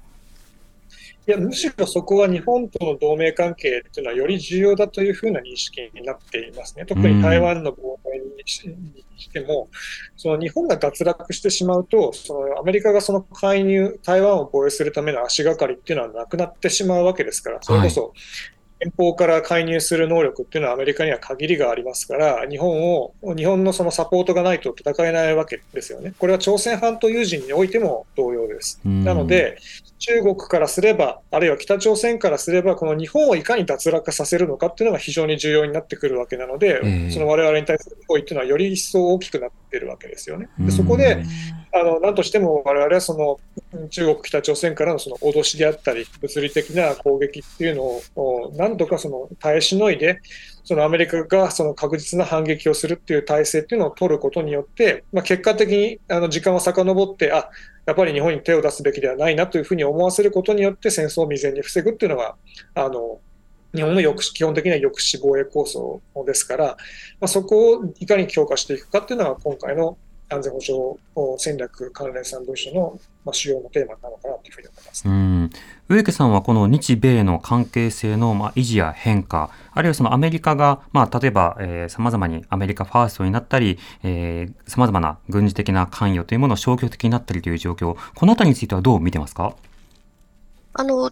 Speaker 7: いや、むしろそこは日本との同盟関係というのはより重要だというふうな認識になっていますね。特に台湾の防衛にしても、その日本が脱落してしまうと、そのアメリカがその介入、台湾を防衛するための足がかりっていうのはなくなってしまうわけですから、それこそ、遠方から介入する能力っていうのはアメリカには限りがありますから、日本を、日本のそのサポートがないと戦えないわけですよね。これは朝鮮半島有事においても同様です。なので、中国からすれば、あるいは北朝鮮からすれば、この日本をいかに脱落させるのかっていうのが非常に重要になってくるわけなので、えー、その我々に対する行為っていうのはより一層大きくなってるわけですよね。でそこで、あの何としても我々はその中国、北朝鮮からのその脅しであったり、物理的な攻撃っていうのを、何とかその耐えしのいで、そのアメリカがその確実な反撃をするっていう体制っていうのを取ることによって、まあ、結果的にあの時間を遡って、あやっぱり日本に手を出すべきではないなというふうに思わせることによって戦争を未然に防ぐっていうのが、あの日本の抑止基本的には抑止防衛構想ですから、まあ、そこをいかに強化していくかっていうのが今回の安全保障戦略関連3文書の、まあ、主要のテーマなのかなというふうに思います。うん
Speaker 4: 植木さんはこの日米の関係性のまあ維持や変化、あるいはそのアメリカが、まあ、例えば、えー、様々にアメリカファーストになったり、えー、様々な軍事的な関与というものを消極的になったりという状況、このあたりについてはどう見てますか？
Speaker 6: あの、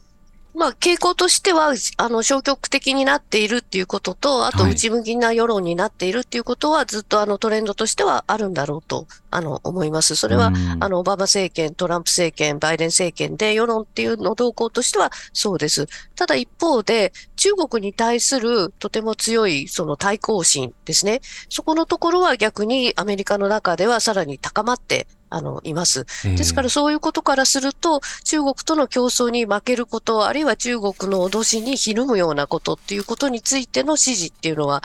Speaker 6: まあ、傾向としては、あの、消極的になっているっていうことと、あと、内向きな世論になっているっていうことは、ずっとあの、トレンドとしてはあるんだろうと、あの、思います。それは、あの、オバマ政権、トランプ政権、バイデン政権で、世論っていうの動向としてはそうです。ただ一方で、中国に対するとても強い、その対抗心ですね。そこのところは逆にアメリカの中ではさらに高まってあの、います。ですからそういうことからすると、中国との競争に負けること、あるいは中国の脅しにひるむようなことっていうことについての支持っていうのは、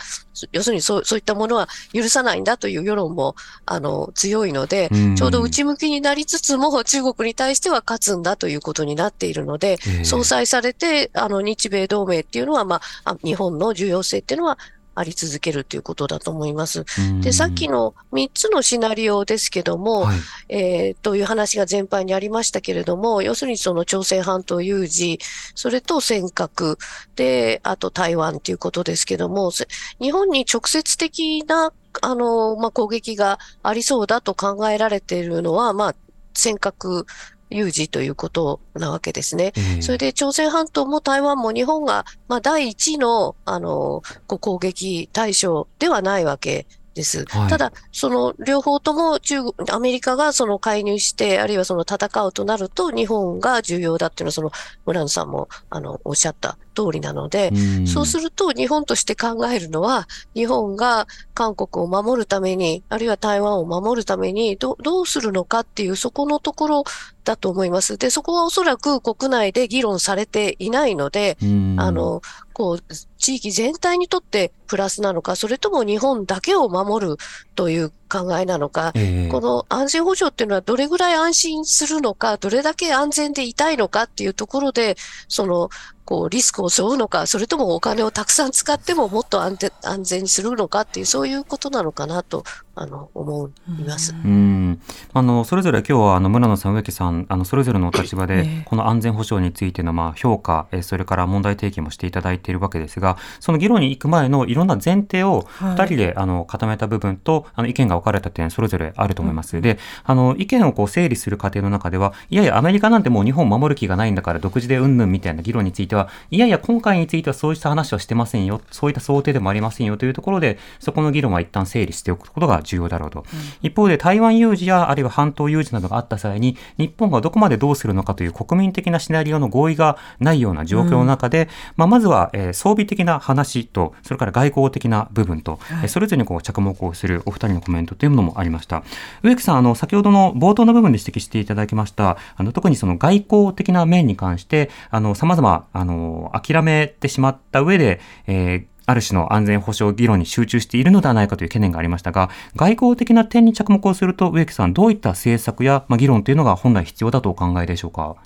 Speaker 6: 要するにそうそういったものは許さないんだという世論も、あの、強いので、ちょうど内向きになりつつも中国に対しては勝つんだということになっているので、相殺されて、あの、日米同盟っていうのは、まあ、日本の重要性っていうのは、あり続けるということだと思います。で、さっきの3つのシナリオですけども、はい、えー、という話が全般にありましたけれども、要するにその朝鮮半島有事、それと尖閣、で、あと台湾ということですけども、日本に直接的なあの、まあ、攻撃がありそうだと考えられているのは、まあ、尖閣有事ということなわけですね。それで朝鮮半島も台湾も日本が、まあ、第一の、あの、攻撃対象ではないわけです。はい、ただ、その両方とも中国、アメリカがその介入して、あるいはその戦うとなると日本が重要だっていうのは、その村野さんもあのおっしゃった通りなので、そうすると日本として考えるのは、日本が韓国を守るために、あるいは台湾を守るためにど、どうするのかっていう、そこのところだと思います。で、そこはおそらく国内で議論されていないので、あの、こう、地域全体にとってプラスなのか、それとも日本だけを守るという考えなのか、えー、この安全保障っていうのはどれぐらい安心するのか、どれだけ安全でいたいのかっていうところで、その、こう、リスクを背負うのか、それともお金をたくさん使ってももっと安全安全にするのかっていう、そういうことなのかなと、あの思います。
Speaker 4: うん。あのそれぞれ今日はあの村野さん、植木さんあのそれぞれのお立場で、
Speaker 3: ね
Speaker 4: この安全保障についてのまあ評価、えーそれから問題提起もしていただいているわけですがその議論に行く前のいろんな前提を
Speaker 3: はい。
Speaker 4: 2人であの固めた部分とあの意見が分かれた点それぞれあると思います。であの意見をこう整理する過程の中ではいやいやアメリカなんてもう日本を守る気がないんだから独自でうんぬんみたいな議論についてはいやいや今回についてはそうした話はしてませんよそういった想定でもありませんよというところでそこの議論は一旦整理しておくことが重要だろうと。一方で台湾有事やあるいは半島有事などがあった際に日本がどこまでどうするのかという国民的なシナリオの合意がないような状況の中で、まあ、まずは、えー装備的な話とそれから外交的な部分と、えーそれぞれにこう着目をするお二人のコメントというものもありました。植木さんあの先ほどの冒頭の部分で指摘していただきましたあの特にその外交的な面に関してあの様々あの諦めてしまった上で、えーある種の安全保障議論に集中しているのではないかという懸念がありましたが、外交的な点に着目をすると、植木さん、どういった政策や、まあ、議論というのが本来必要だとお考えでしょうか？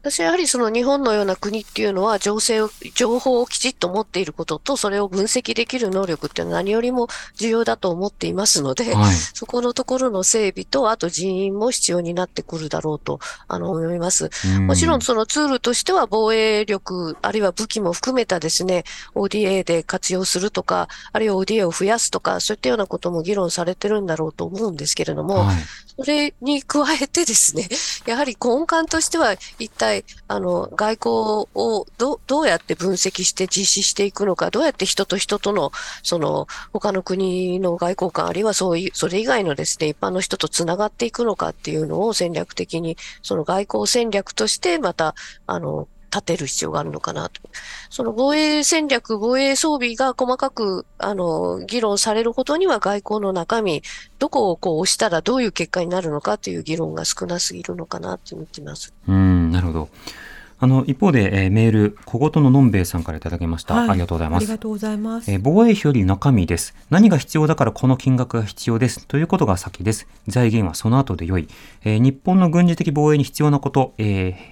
Speaker 6: 私はやはりその日本のような国っていうのは情勢を、情報をきちっと持っていることと、それを分析できる能力っていうのは何よりも重要だと思っていますので、
Speaker 4: はい。
Speaker 6: そこのところの整備と、あと人員も必要になってくるだろうと、あの、思います。もちろんそのツールとしては防衛力、あるいは武器も含めたですね、ODA で活用するとか、あるいは ODA を増やすとか、そういったようなことも議論されてるんだろうと思うんですけれども、
Speaker 4: はい。
Speaker 6: それに加えてですね、やはり根幹としては、一体、あの、外交をどどうやって分析して実施していくのか、どうやって人と人との、その、他の国の外交官、あるいはそういう、それ以外のですね、一般の人と繋がっていくのかっていうのを戦略的に、その外交戦略として、また、あの、立てる必要があるのかなと。その防衛戦略、防衛装備が細かく、あの、議論されることには外交の中身、どこをこう押したらどういう結果になるのかという議論が少なすぎるのかなと思ってます。
Speaker 4: うん、なるほど。あの、一方で、えーメール、小言ののんべえさんからいただきました。
Speaker 3: はい
Speaker 4: ありがとうございます
Speaker 3: ありが。とうございます。
Speaker 4: えー防衛費より中身です。何が必要だからこの金額が必要です。ということが先です。財源はその後で良い。えー日本の軍事的防衛に必要なこと、え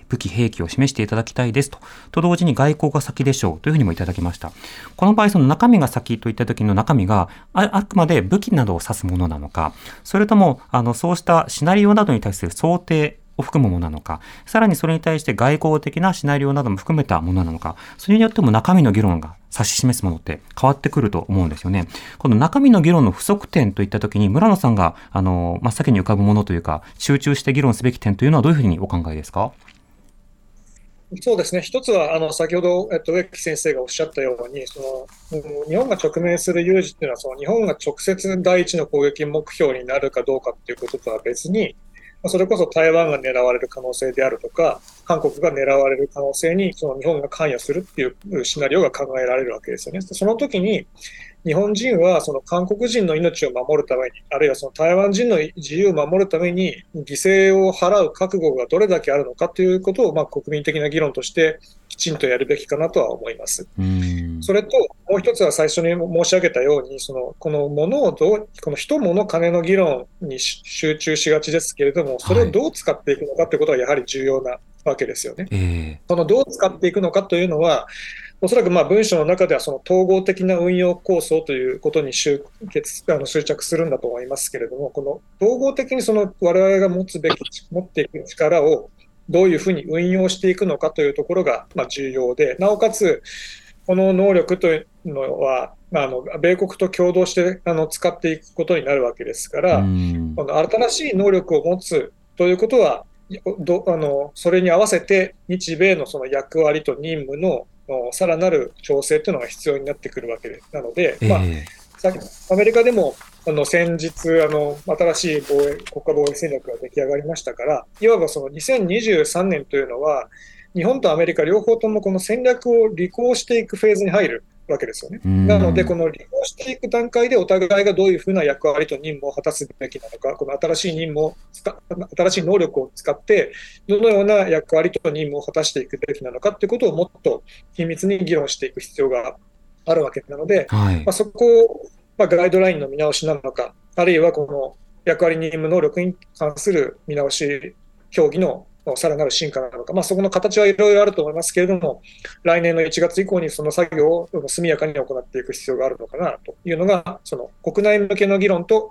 Speaker 4: ー武器兵器を示していただきたいですと。と同時に外交が先でしょう。というふうにもいただきました。この場合、その中身が先といった時の中身がああくまで武器などを指すものなのか、それとも、あの、そうしたシナリオなどに対する想定、を含むものなのか、さらにそれに対して外交的なシナリオなども含めたものなのか、それによっても中身の議論が指し示すものって変わってくると思うんですよね。この中身の議論の不足点といったときに、村野さんが、あの、真っ先に浮かぶものというか、集中して議論すべき点というのはどういうふうにお考えですか？
Speaker 7: そうですね、一つはあの先ほど、えっと、植木先生がおっしゃったように、その日本が直面する有事っていうのは、その日本が直接第一の攻撃目標になるかどうかっていうこととは別に、それこそ台湾が狙われる可能性であるとか、韓国が狙われる可能性にその日本が関与するっていうシナリオが考えられるわけですよね。その時に日本人はその韓国人の命を守るために、あるいはその台湾人の自由を守るために犠牲を払う覚悟がどれだけあるのかということを、まあ、国民的な議論としてきちんとやるべきかなとは思います。それと、もう一つは最初に申し上げたように、その、このものをどう、この人物金の議論にし集中しがちですけれども、それをどう使っていくのかということはやはり重要なわけですよね。
Speaker 4: え
Speaker 7: そのどう使っていくのかというのは、おそらくまあ文章の中ではその統合的な運用構想ということに集結あの執着するんだと思いますけれども、この統合的にその我々が持つべき、持っていく力をどういうふうに運用していくのかというところがまあ重要で、なおかつ、この能力というのは、まあ、あの米国と共同してあの使っていくことになるわけですか
Speaker 4: え
Speaker 7: ら、
Speaker 4: うん。
Speaker 7: この新しい能力を持つということは、どあのそれに合わせて日米のその役割と任務のおさらなる調整というのが必要になってくるわけでなので、
Speaker 4: え
Speaker 7: まあ、アメリカでもあの先日あの、新しい防衛国家防衛戦略が出来上がりましたから、いわばその2023年というのは、日本とアメリカ両方ともこの戦略を履行していくフェーズに入るわけですよね。
Speaker 4: うん
Speaker 7: なので、この履行していく段階でお互いがどういうふうな役割と任務を果たすべきなのか、この新しい任務を使新しい能力を使って、どのような役割と任務を果たしていくべきなのかということをもっと緊密に議論していく必要があるわけなので、
Speaker 4: はい
Speaker 7: まあ、。そこを、まあ、ガイドラインの見直しなのか、あるいはこの役割任務能力に関する見直し、協議のさらなる進化なのか、まあ、そこの形はいろいろあると思いますけれども、来年の1月以降にその作業を速やかに行っていく必要があるのかなというのが、その国内向けの議論と、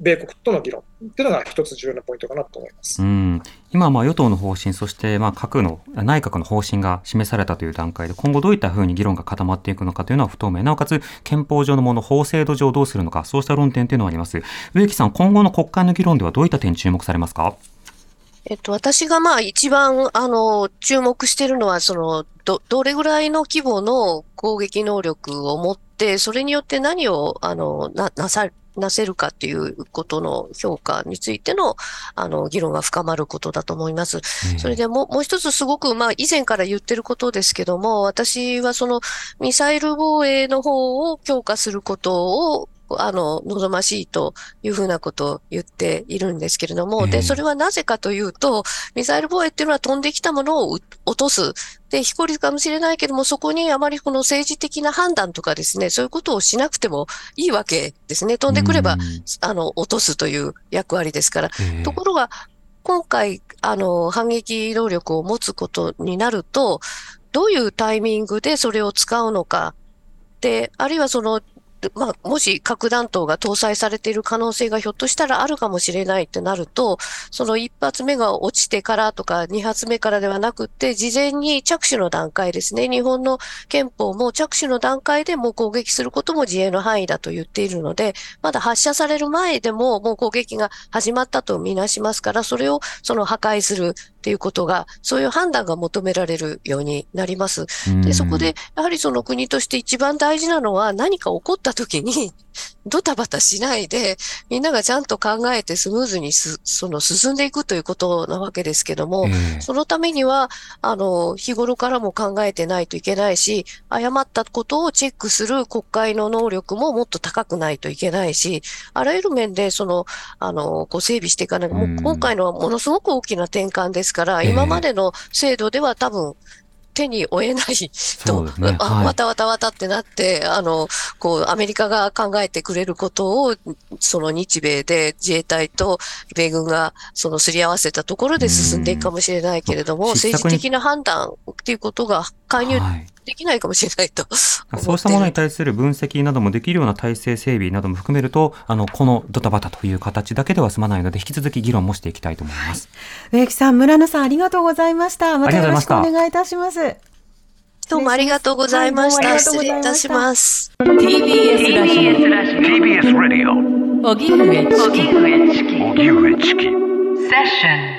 Speaker 7: 米国との議論っていうのが一つ重要なポイントかなと思います。
Speaker 4: うん今、まあ与党の方針、そしてまあ各の内閣の方針が示されたという段階で、今後どういったふうに議論が固まっていくのかというのは不透明。なおかつ、憲法上のもの、法制度上どうするのか、そうした論点というのはあります。植木さん、今後の国会の議論ではどういった点注目されますか？
Speaker 6: えっと、私がまあ一番、あの、注目しているのは、その、ど、どれぐらいの規模の攻撃能力を持って、それによって何を、あの、な、なさ、なせるかっていうことの評価についての、あの、議論が深まることだと思います。それでもう、もう一つすごく、まあ、以前から言ってることですけども、私はその、ミサイル防衛の方を強化することを、あの、望ましいというふうなことを言っているんですけれども、で、それはなぜかというと、ミサイル防衛っていうのは飛んできたものを落とす。で、非効率かもしれないけども、そこにあまりこの政治的な判断とかですね、そういうことをしなくてもいいわけですね。飛んでくれば、あの、落とすという役割ですから。ところが、今回、あの、反撃能力を持つことになると、どういうタイミングでそれを使うのか。で、あるいはそのまあ、もし核弾頭が搭載されている可能性がひょっとしたらあるかもしれないってなると、その一発目が落ちてからとか二発目からではなくて、事前に着手の段階ですね。日本の憲法も着手の段階でもう攻撃することも自衛の範囲だと言っているので、まだ発射される前でももう攻撃が始まったとみなしますから、それをその破壊するっていうことが、そういう判断が求められるようになります。で、そこで、やはりその国として一番大事なのは何か起こった時に *laughs* ドタバタしないで、みんながちゃんと考えてスムーズにす、その進んでいくということなわけですけども、えー、そのためには、あの、日頃からも考えてないといけないし、誤ったことをチェックする国会の能力ももっと高くないといけないし、あらゆる面で、その、あの、こう整備していかない。もう今回のはものすごく大きな転換ですから、今までの制度では多分、手に負えないと、ね。はい、わたわたわたってなって、あの、こう、アメリカが考えてくれることを、その日米で自衛隊と米軍がそのすり合わせたところで進んでいくかもしれないけれども、政治的な判断っていうことが介入できないかもしれないと、
Speaker 4: はい、そうしたものに対する分析などもできるような体制整備なども含めると、あの、このドタバタという形だけでは済まないので、引き続き議論もしていきたいと思います。
Speaker 3: 植木さん、村野さん、ありがとうございました。またよろしくお願いいたします。
Speaker 6: どうもありがとうございました。失礼いたします。
Speaker 2: TBS ラジオ。TBS ラジオ。荻上チキ。荻上チキ。荻上チキ。セッション。